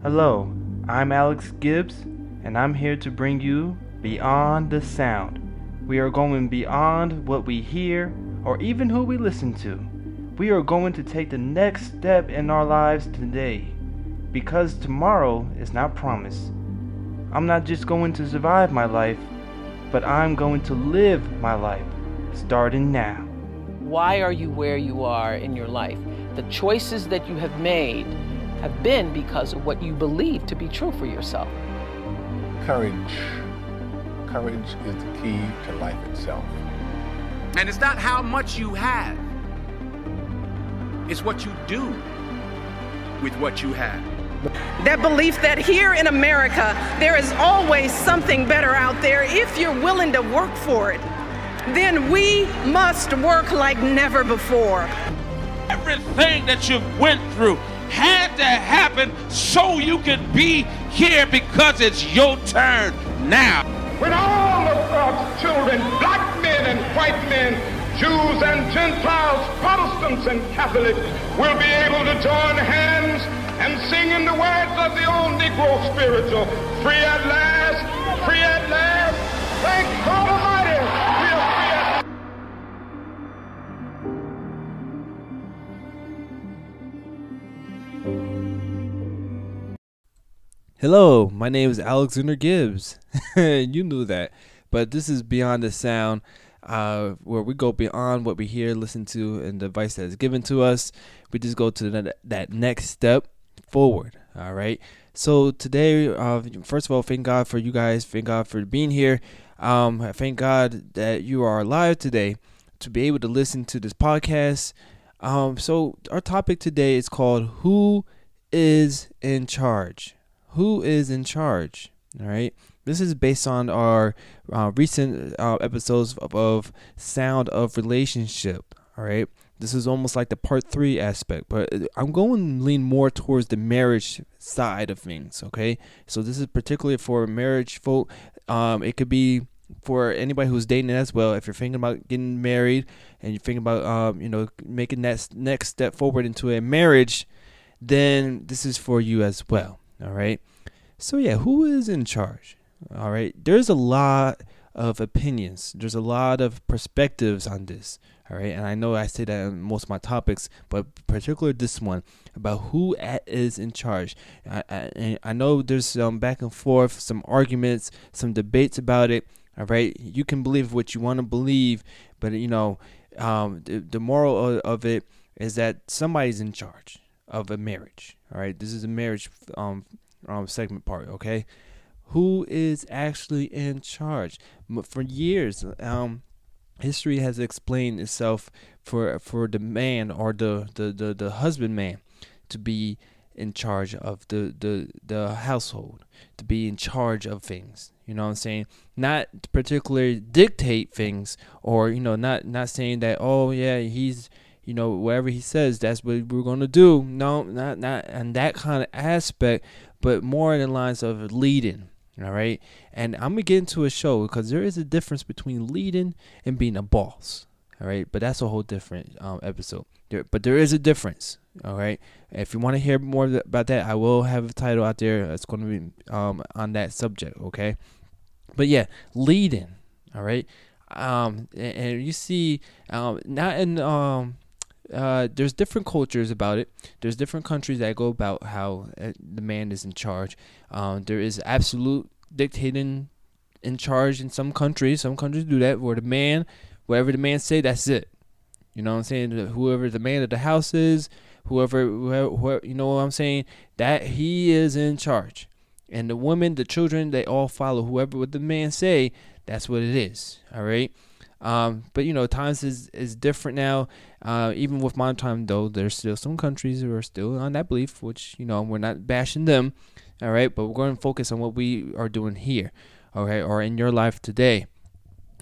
Hello, I'm Alex Gibbs, and I'm here to bring you Beyond the Sound. We are going beyond what we hear or even who we listen to. We are going to take the next step in our lives today because tomorrow is not promised. I'm not just going to survive my life, but I'm going to live my life starting now. Why are you where you are in your life? The choices that you have made have been because of what you believe to be true for yourself. Courage. Courage is the key to life itself. And it's not how much you have, it's what you do with what you have. That belief that here in America, there is always something better out there if you're willing to work for it. Then we must work like never before. Everything that you've went through had to happen so you could be here because it's your turn now. When all of God's children, black men and white men, Jews and Gentiles, Protestants and Catholics, will be able to join hands and sing in the words of the old Negro spiritual, free at last, free at Hello, my name is Alexander Gibbs. you knew that. But this is Beyond the Sound, uh, where we go beyond what we hear, listen to, and the advice that is given to us. We just go to the, that next step forward. All right. So today, uh, first of all, thank God for you guys. Thank God for being here. Um, thank God that you are alive today to be able to listen to this podcast. Um, so our topic today is called "Who is in charge?" Who is in charge? All right. This is based on our uh, recent uh, episodes of, of Sound of Relationship. All right. This is almost like the part three aspect, but I'm going to lean more towards the marriage side of things. Okay. So this is particularly for marriage folk. Um, it could be for anybody who's dating as well. If you're thinking about getting married and you're thinking about, um, you know, making that next step forward into a marriage, then this is for you as well. All right. So, yeah, who is in charge? All right. There's a lot of opinions, there's a lot of perspectives on this. All right. And I know I say that in most of my topics, but particularly this one about who is in charge. I, I, I know there's some back and forth, some arguments, some debates about it. All right. You can believe what you want to believe, but, you know, um, the, the moral of, it is that somebody's in charge of a marriage. All right, this is a marriage um, um segment part. Okay, who is actually in charge? For years, um, history has explained itself for for the man or the the the, the husband man to be in charge of the, the the household, to be in charge of things. You know what I'm saying? Not particularly dictate things or, you know, not not saying that, oh yeah, he's you know, whatever he says, that's what we're to do. No, not not and that kind of aspect, but more in the lines of leading. All right, and I'm gonna get into a show because there is a difference between leading and being a boss. All right, but that's a whole different um, episode. There, but there is a difference. All right, if you want to hear more about that, I will have a title out there that's going to be um, on that subject. Okay, but yeah, leading. All right, um, and, and you see, um, not in um uh, there's different cultures about it. There's different countries that go about how uh, the man is in charge. Um, there is absolute dictating in charge in some countries. Some countries do that where the man, whatever the man say, that's it. You know what I'm saying? Whoever the man of the house is, whoever, whoever, whoever you know what I'm saying, that he is in charge. And the women, the children, they all follow whoever what the man say. That's what it is. All right. Um, but you know, times is is different now. Uh, even with modern time, though, there's still some countries who are still on that belief, which you know we're not bashing them. All right, but we're going to focus on what we are doing here, okay, or in your life today,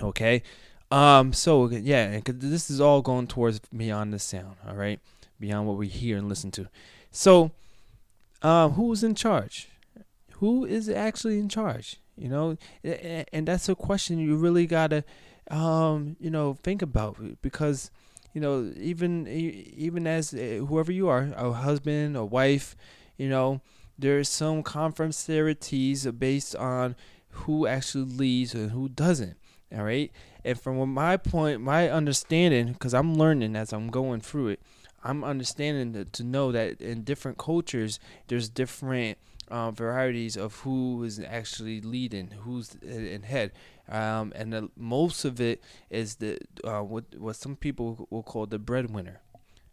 okay. Um, so yeah, cause this is all going towards beyond the sound, all right, beyond what we hear and listen to. So, um, who's in charge? Who is actually in charge? You know, and that's a question you really gotta um, you know, think about because you know even even as uh, whoever you are, a husband, a wife, you know, there's some conformities based on who actually leads and who doesn't. All right. And from my point, my understanding, because I'm learning as I'm going through it, I'm understanding to, to know that in different cultures, there's different um, varieties of who is actually leading, who's in head, um, and the, most of it is the uh, what what some people will call the breadwinner.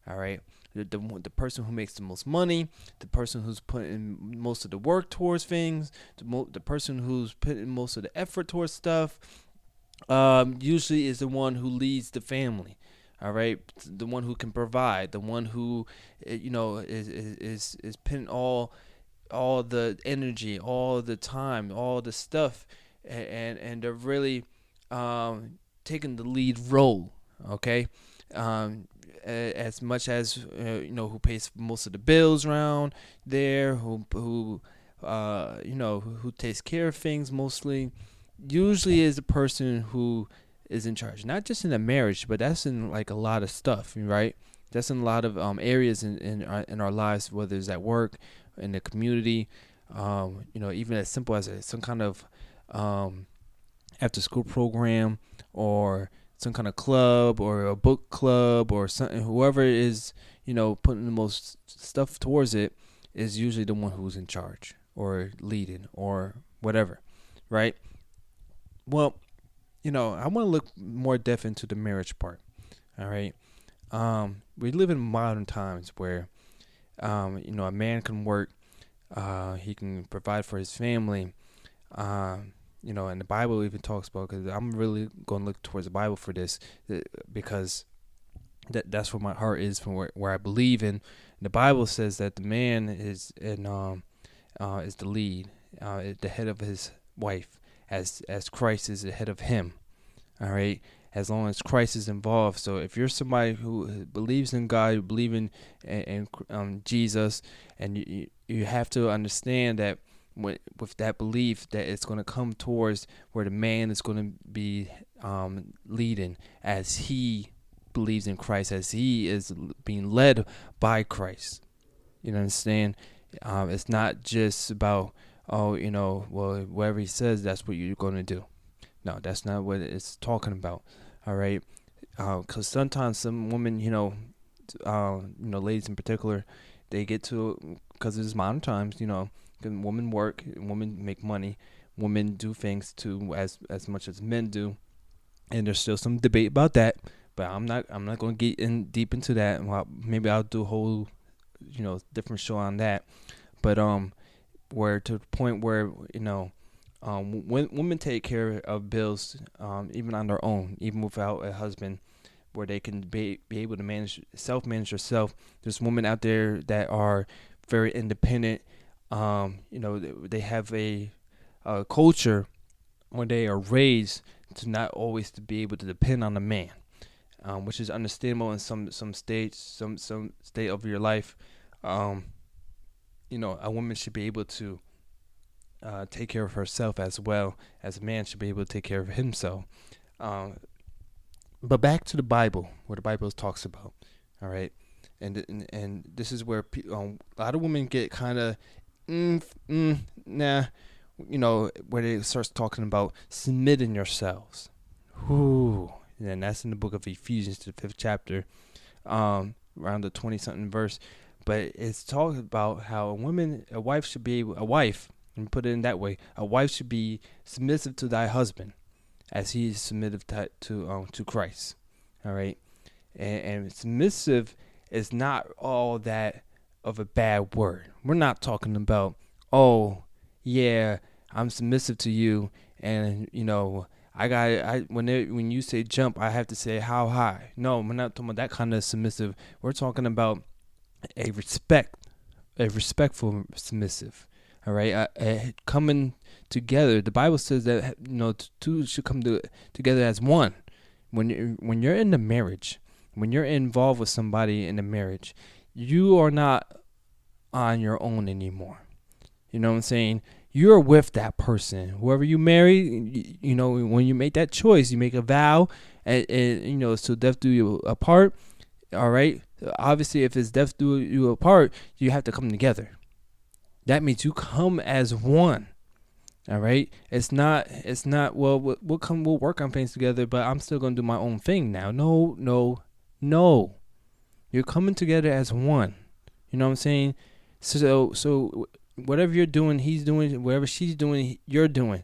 All right, the, the the person who makes the most money, the person who's putting most of the work towards things, the mo- the person who's putting most of the effort towards stuff, um, usually is the one who leads the family. All right, the one who can provide, the one who, eh, you know, is is is, is putting all all the energy, all the time, all the stuff, and and, they're really um, taking the lead role. Okay, um, as much as uh, you know, who pays most of the bills around there, who who uh, you know who takes care of things mostly, usually is the person who is in charge. Not just in a marriage, but that's in like a lot of stuff, right? That's in a lot of um, areas in in our, in our lives, whether it's at work, in the community, um, you know, even as simple as a, some kind of um, after school program or some kind of club or a book club or something. Whoever is you know putting the most stuff towards it is usually the one who's in charge or leading or whatever, right? Well, you know, I want to look more depth into the marriage part. All right. Um, we live in modern times where, um, you know, a man can work, uh, he can provide for his family. Uh, you know, and the Bible even talks about because I'm really going to look towards the Bible for this uh, because that that's where my heart is from where, where I believe in. The Bible says that the man is in um, uh, is the lead, uh, the head of his wife, as as Christ is the head of him. All right, as long as Christ is involved. So if you're somebody who believes in God, you believe in, in, um, Jesus, and you you have to understand that with, with that belief that it's going to come towards where the man is going to be um, leading as he believes in Christ, as he is being led by Christ. You understand? Um, it's not just about oh, you know, well, whatever he says, that's what you're going to do. No, that's not what it's talking about. All right, because uh, sometimes some women, you know, uh, you know, ladies in particular, they get to because it's modern times. You know, women work, women make money, women do things too as as much as men do, and there's still some debate about that. But I'm not I'm not going to get in deep into that. Well, maybe I'll do a whole, you know, different show on that. But um, where to the point where you know um, when women take care of bills um, even on their own, even without a husband, where they can be be able to manage self manage yourself. There's women out there that are very independent. Um, you know, they have a, a culture where they are raised to not always to be able to depend on a man, um, which is understandable in some some states, some some state of your life. Um, you know, a woman should be able to uh, take care of herself as well as a man should be able to take care of himself. Um, but back to the Bible, where the Bible talks about, all right, and and, and this is where pe- um, a lot of women get kind of, mm, mm, nah, you know, where they starts talking about submitting yourselves. Whoo, and that's in the book of Ephesians, the fifth chapter, um, around the twenty something verse. But it's talking about how a woman, a wife should be a wife and put it in that way. A wife should be submissive to thy husband, as he is submissive to to, um, to Christ. All right, and, and submissive is not all that of a bad word. We're not talking about oh yeah I'm submissive to you, and you know I got I when it, when you say jump I have to say how high. No, we're not talking about that kind of submissive. We're talking about a respect, a respectful submissive all right, uh, uh, coming together. The Bible says that you know two should come to, together as one. When you when you're in the marriage, when you're involved with somebody in the marriage, you are not on your own anymore. You know what I'm saying? You're with that person. Whoever you marry, you, you know, when you make that choice, you make a vow, and, and you know, so death do you apart. All right. Obviously, if it's death do you apart, you have to come together that means you come as one. All right. It's not. It's not. Well, we'll, come. We'll work on things together, but I'm still gonna do my own thing now. No, no, no. You're coming together as one. You know what I'm saying? So, so whatever you're doing, he's doing. Whatever she's doing, you're doing.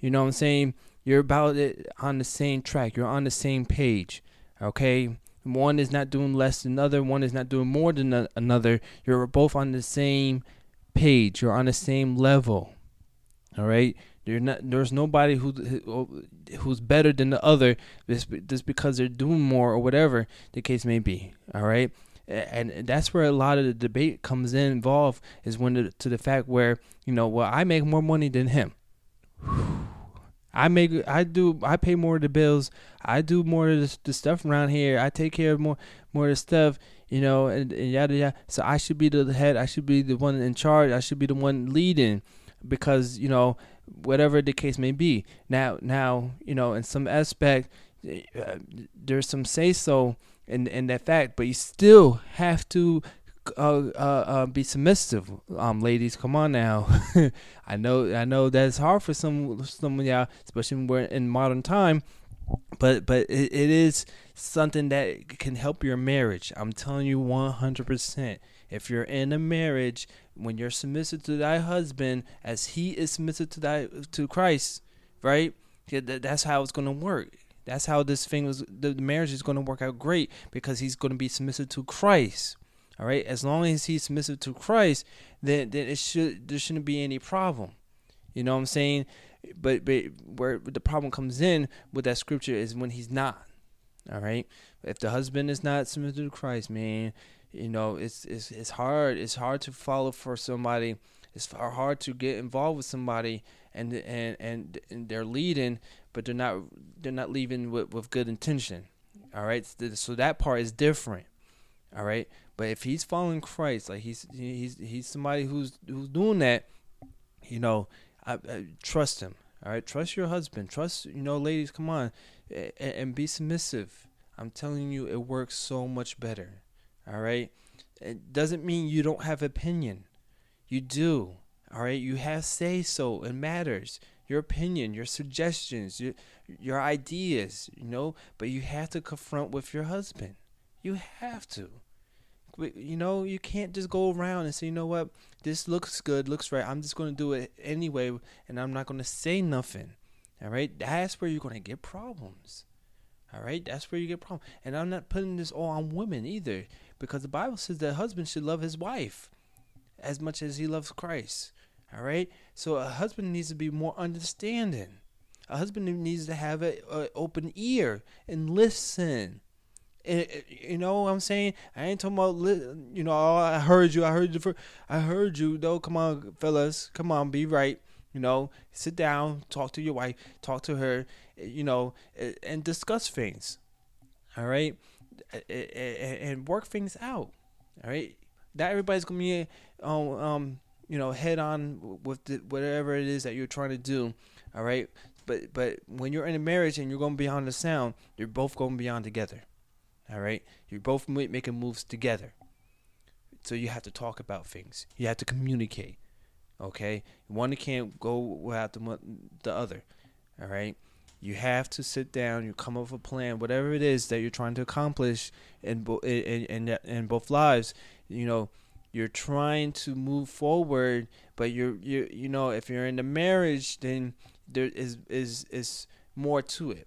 You know what I'm saying? You're about it on the same track. You're on the same page. Okay. One is not doing less than another. One is not doing more than another. You're both on the same page. You're on the same level. All right. Not. There's nobody who who's better than the other just just because they're doing more or whatever the case may be. All right. And that's where a lot of the debate comes in involved is when the, to the fact where you know well I make more money than him. I make I do I pay more of the bills. I do more of the, the stuff around here. I take care of more more of the stuff, you know, and, and yada yada. So I should be the head. I should be the one in charge. I should be the one leading because you know whatever the case may be. Now, now you know in some aspect uh, there's some say so in in that fact, but you still have to uh, uh, uh, be submissive, um, ladies. Come on now. I know, I know that's hard for some some of y'all, especially we're in modern time. But but it, it is something that can help your marriage. I'm telling you, 100 percent. If you're in a marriage, when you're submissive to thy husband as he is submissive to thy to Christ, right? That's how it's gonna work. That's how this thing was. The marriage is gonna work out great because he's gonna be submissive to Christ. All right. As long as he's submissive to Christ, then then it should there shouldn't be any problem. You know what I'm saying? But but where the problem comes in with that scripture is when he's not. All right. If the husband is not submitted to Christ, man, you know it's it's it's hard. It's hard to follow for somebody. It's hard to get involved with somebody and and and, and they're leading but they're not they're not leaving with, with good intention. All right? So that part is different. All right? But if he's following christ like he's he's he's somebody who's who's doing that you know I, I trust him. All right? Trust your husband. Trust you know ladies come on and, be submissive i'm telling you it works so much better all right. It doesn't mean you don't have opinion. You do. All right. You have say so. It matters. Your opinion, your suggestions, your your ideas. You know, but you have to confront with your husband. You have to. You know, you can't just go around and say, you know what, this looks good, looks right. I'm just going to do it anyway, and I'm not going to say nothing. All right, that's where you're to get problems. All right, that's where you get problems. And I'm not putting this all on women either because the Bible says that husband should love his wife as much as he loves Christ. All right? So a husband needs to be more understanding. A husband needs to have an open ear and listen. And, you know what I'm saying? I ain't talking about, you know, oh, I heard you. I heard you. For, I heard you. Though, come on, fellas. Come on, be right. You know, sit down, talk to your wife, talk to her, you know, and discuss things. All right? and work things out. All right, not everybody's gonna be um, um you know head on with the, whatever it is that you're trying to do. All right, but but when you're in a marriage and you're gonna be on the sound, you're both gonna be on together. All right, you're both making moves together. So you have to talk about things. You have to communicate. Okay, one can't go without the the other. All right. You have to sit down. You come up with a plan, whatever it is that you're trying to accomplish in in, in in both lives. You know, you're trying to move forward, but you're you you know if you're in the marriage, then there is is is more to it.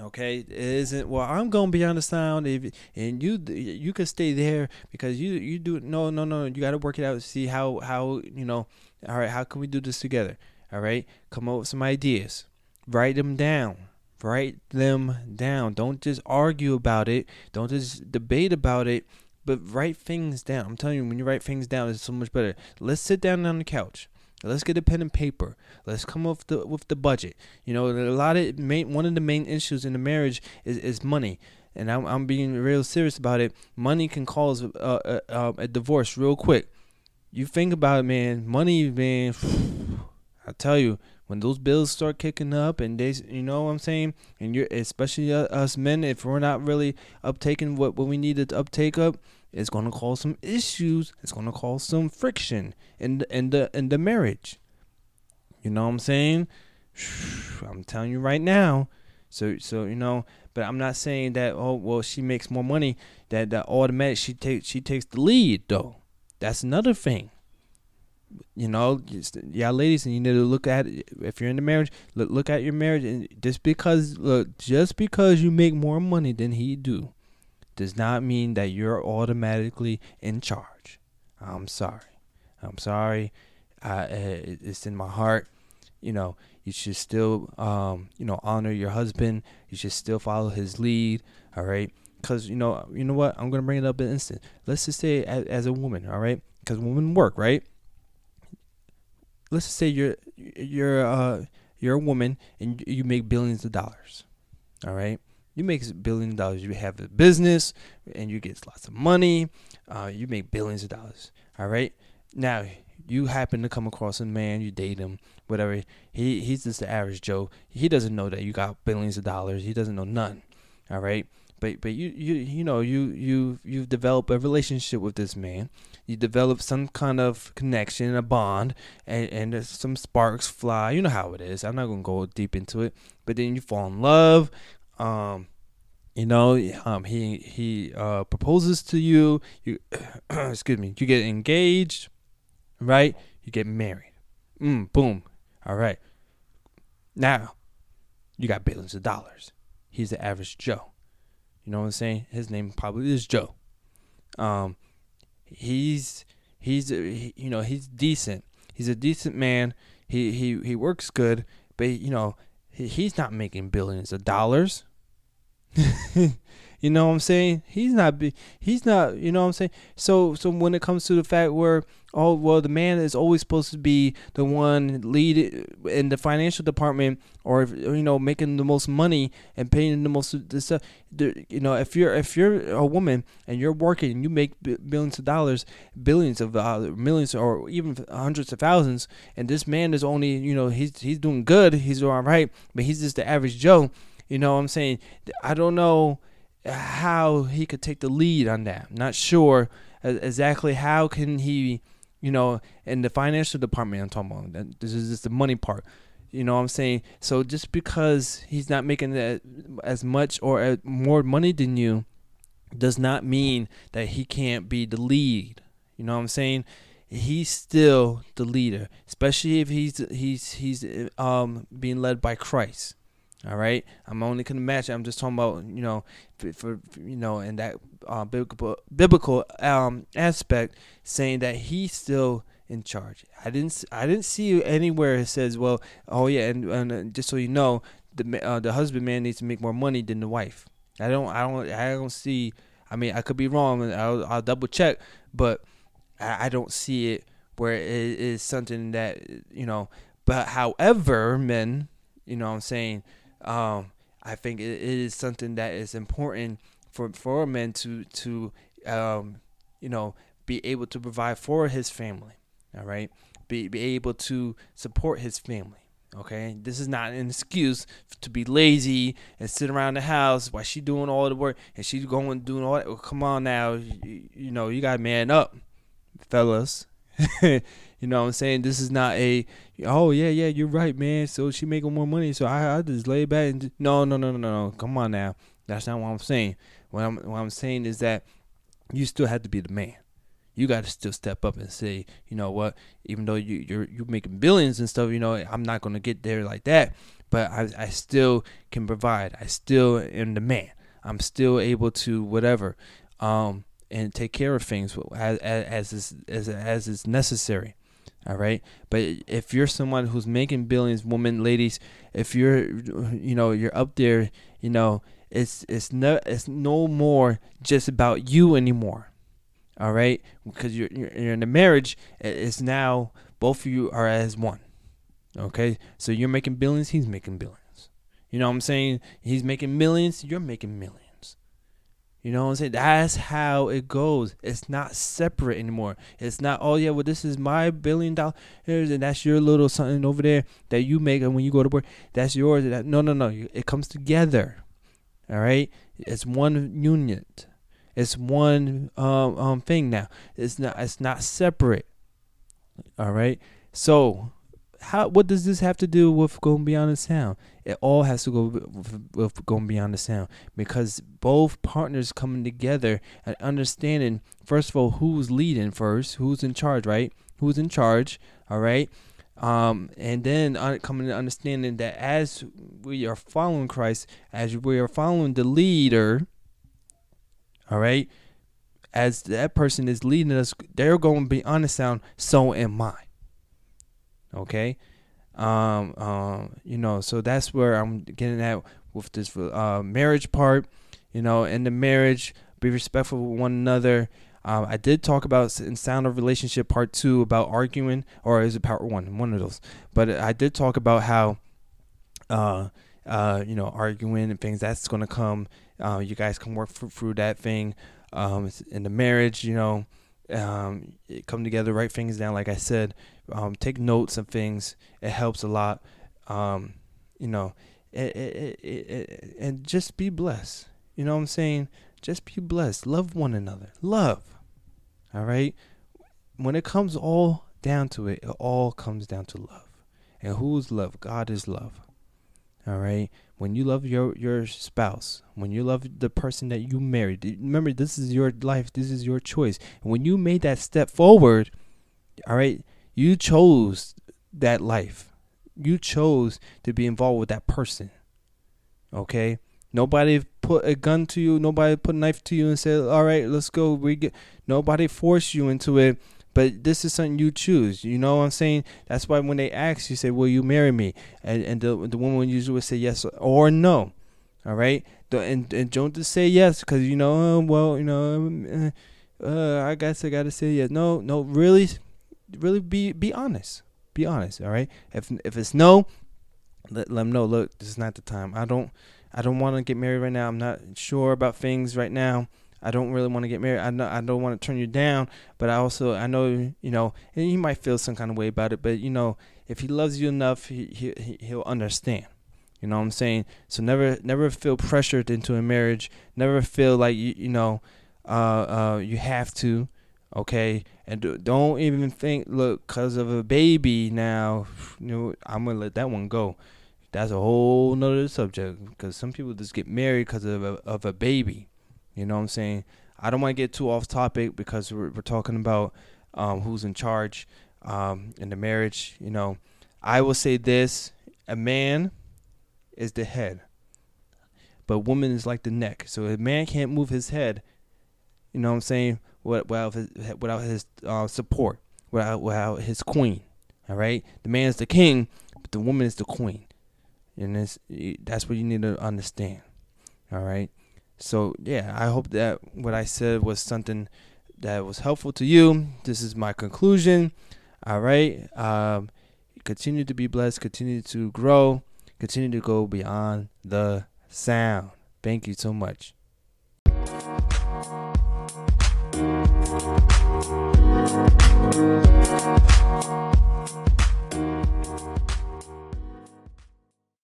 Okay, it isn't well. I'm gonna be on the sound, if, and you you could stay there because you you do no no no. You got to work it out. See how how you know. All right, how can we do this together? All right, come up with some ideas. Write them down. Write them down. Don't just argue about it. Don't just debate about it, but write things down. I'm telling you, when you write things down, it's so much better. Let's sit down on the couch. Let's get a pen and paper. Let's come up with the with the budget. You know, a lot of main one of the main issues in the marriage is, is money, and I'm I'm being real serious about it. Money can cause a, a, a, um, a divorce real quick. You think about it, man. Money, man. I tell you, when those bills start kicking up and they you know what I'm saying and you're especially uh, us men if we're not really uptaking what what we need to uptake up it's going to cause some issues. It's going to cause some friction in the, in the in the marriage. You know what I'm saying? I'm telling you right now. So so you know, but I'm not saying that oh well she makes more money that that automatic she takes she takes the lead though. That's another thing. You know, yeah, ladies, and you need to look at it. if you're in the marriage, look look at your marriage, and just because look, just because you make more money than he do, does not mean that you're automatically in charge. I'm sorry. I'm sorry. I, it's in my heart. You know, you should still, um, you know, honor your husband. You should still follow his lead. All right. Because, you know, you know what? I'm to bring it up in an instant. Let's just say as, as a woman. All right. Because women work, right? Let's just say you're, you're, uh, you're a woman and you make billions of dollars. All right you make billions of dollars. You have a business and you get lots of money. Uh, you make billions of dollars. All right. Now you happen to come across a man, you date him, whatever. He he's just the average Joe. He doesn't know that you got billions of dollars. He doesn't know none. All right. But but you you you know you you you've developed a relationship with this man. You develop some kind of connection, a bond, and and some sparks fly. You know how it is. I'm not gonna go deep into it. But then you fall in love. Um, you know, um, he he uh, proposes to you. You, excuse me. You get engaged, right? You get married. Mm, boom. All right. Now, you got billions of dollars. He's the average Joe. You know what I'm saying? His name probably is Joe. Um, he's he's he, you know he's decent. He's a decent man. He he he works good, but you know he's not making billions of dollars. you know what I'm saying? He's not be he's not, you know what I'm saying? So so when it comes to the fact where oh well the man is always supposed to be the one lead in the financial department or you know making the most money and paying the most the stuff you know if you're if you're a woman and you're working and you make billions of dollars billions of uh, millions or even hundreds of thousands and this man is only you know he's he's doing good he's doing all right but he's just the average joe you know what I'm saying? I don't know how he could take the lead on that. Not sure exactly how can he, you know, in the financial department I'm talking about. This is just the money part. You know what I'm saying? So just because he's not making that as much or more money than you does not mean that he can't be the lead. You know what I'm saying? He's still the leader, especially if he's he's he's um being led by Christ. All right, I'm only gonna match. I'm just talking about you know, for, for you know, in that uh, biblical biblical um aspect, saying that he's still in charge. I didn't I didn't see anywhere it says, well, oh yeah, and, and uh, just so you know, the uh, the husband man needs to make more money than the wife. I don't I don't I don't see. I mean, I could be wrong. I'll, I'll double check, but I, I don't see it where it is something that you know. But however, men, you know, what I'm saying um, I think it is something that is important for for men to to um, you know be able to provide for his family. All right, be be able to support his family. Okay, this is not an excuse to be lazy and sit around the house while she doing all the work and she's going doing all that. Well, come on now, you, you know you got man up, fellas. You know what I'm saying? This is not a oh yeah yeah you're right man. So she making more money, so I I just lay back and no no no no no. Come on now, that's not what I'm saying. What I'm what I'm saying is that you still have to be the man. You got to still step up and say, you know what? Even though you you're you're making billions and stuff, you know I'm not gonna get there like that, but I I still can provide. I still am the man. I'm still able to whatever. Um, and take care of things as as as is, as, as is necessary. All right. But if you're someone who's making billions, women, ladies, if you're, you know, you're up there, you know, it's it's no it's no more just about you anymore. All right, because you're you're in a marriage. It's now both of you are as one. Okay, so you're making billions. He's making billions. You know what I'm saying? He's making millions. You're making millions. You know what I'm saying? That's how it goes. It's not separate anymore. It's not, oh yeah, well this is my billion dollars and that's your little something over there that you make and when you go to work, that's yours. No no no. It comes together. All right? It's one unit. It's one um, um thing now. It's not it's not separate. All right. So how what does this have to do with going beyond the sound? It all has to go with, going beyond the sound because both partners coming together and understanding first of all who's leading first, who's in charge, right? Who's in charge? All right. Um, and then coming to understanding that as we are following Christ, as we are following the leader, all right, as that person is leading us, they're going to be on the sound. So am I. Okay, um, um, you know, so that's where I'm getting at with this uh, marriage part. You know, in the marriage, be respectful of one another. Um, I did talk about in Sound of Relationship Part Two about arguing, or is it Part One? One of those. But I did talk about how, uh, uh, you know, arguing and things that's to come. Uh, you guys can work through, through that thing. Um, in the marriage, you know, um, come together, write things down. Like I said, um, take notes of things. It helps a lot. Um, you know, it, it, it, and just be blessed. You know what I'm saying? Just be blessed. Love one another. Love. All right. When it comes all down to it, it all comes down to love. And who's love? God is love. All right. When you love your your spouse, when you love the person that you married, remember this is your life. This is your choice. And when you made that step forward, all right, you chose that life. You chose to be involved with that person. Okay. Nobody put a gun to you. Nobody put a knife to you and said, "All right, let's go." We get. Nobody forced you into it. But this is something you choose. You know what I'm saying? That's why when they ask, you say, "Will you marry me?" And and the the woman usually would say yes or no. All right. And and don't just say yes because you know, well, you know, uh, I guess I gotta say yes. No, no, really, really be be honest. Be honest. All right. If if it's no, let, let them know. Look, this is not the time. I don't. I don't want to get married right now. I'm not sure about things right now. I don't really want to get married. I know I don't want to turn you down, but I also I know you know, and he might feel some kind of way about it. But you know, if he loves you enough, he he he'll understand. You know what I'm saying? So never never feel pressured into a marriage. Never feel like you you know, uh uh you have to. Okay, and do, don't even think look because of a baby now. You know I'm gonna let that one go that's a whole nother subject because some people just get married because of a, of a baby. You know what I'm saying? I don't want to get too off topic because we're, we're talking about um, who's in charge um, in the marriage. You know, I will say this: a man is the head, but woman is like the neck. So a man can't move his head. You know what I'm saying? Without his, without his uh, support, without without his queen. All right, the man is the king, but the woman is the queen and it's, that's what you need to understand. All right. So yeah, I hope that what I said was something that was helpful to you. This is my conclusion. All right. Um, continue to be blessed. Continue to grow. Continue to go beyond the sound. Thank you so much. Thank you.